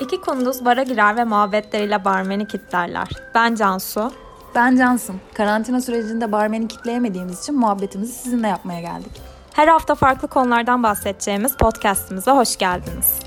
İki kunduz bara girer ve muhabbetleriyle barmeni kitlerler. Ben Cansu. Ben Cansın. Karantina sürecinde barmeni kitleyemediğimiz için muhabbetimizi sizinle yapmaya geldik. Her hafta farklı konulardan bahsedeceğimiz podcastimize hoş geldiniz.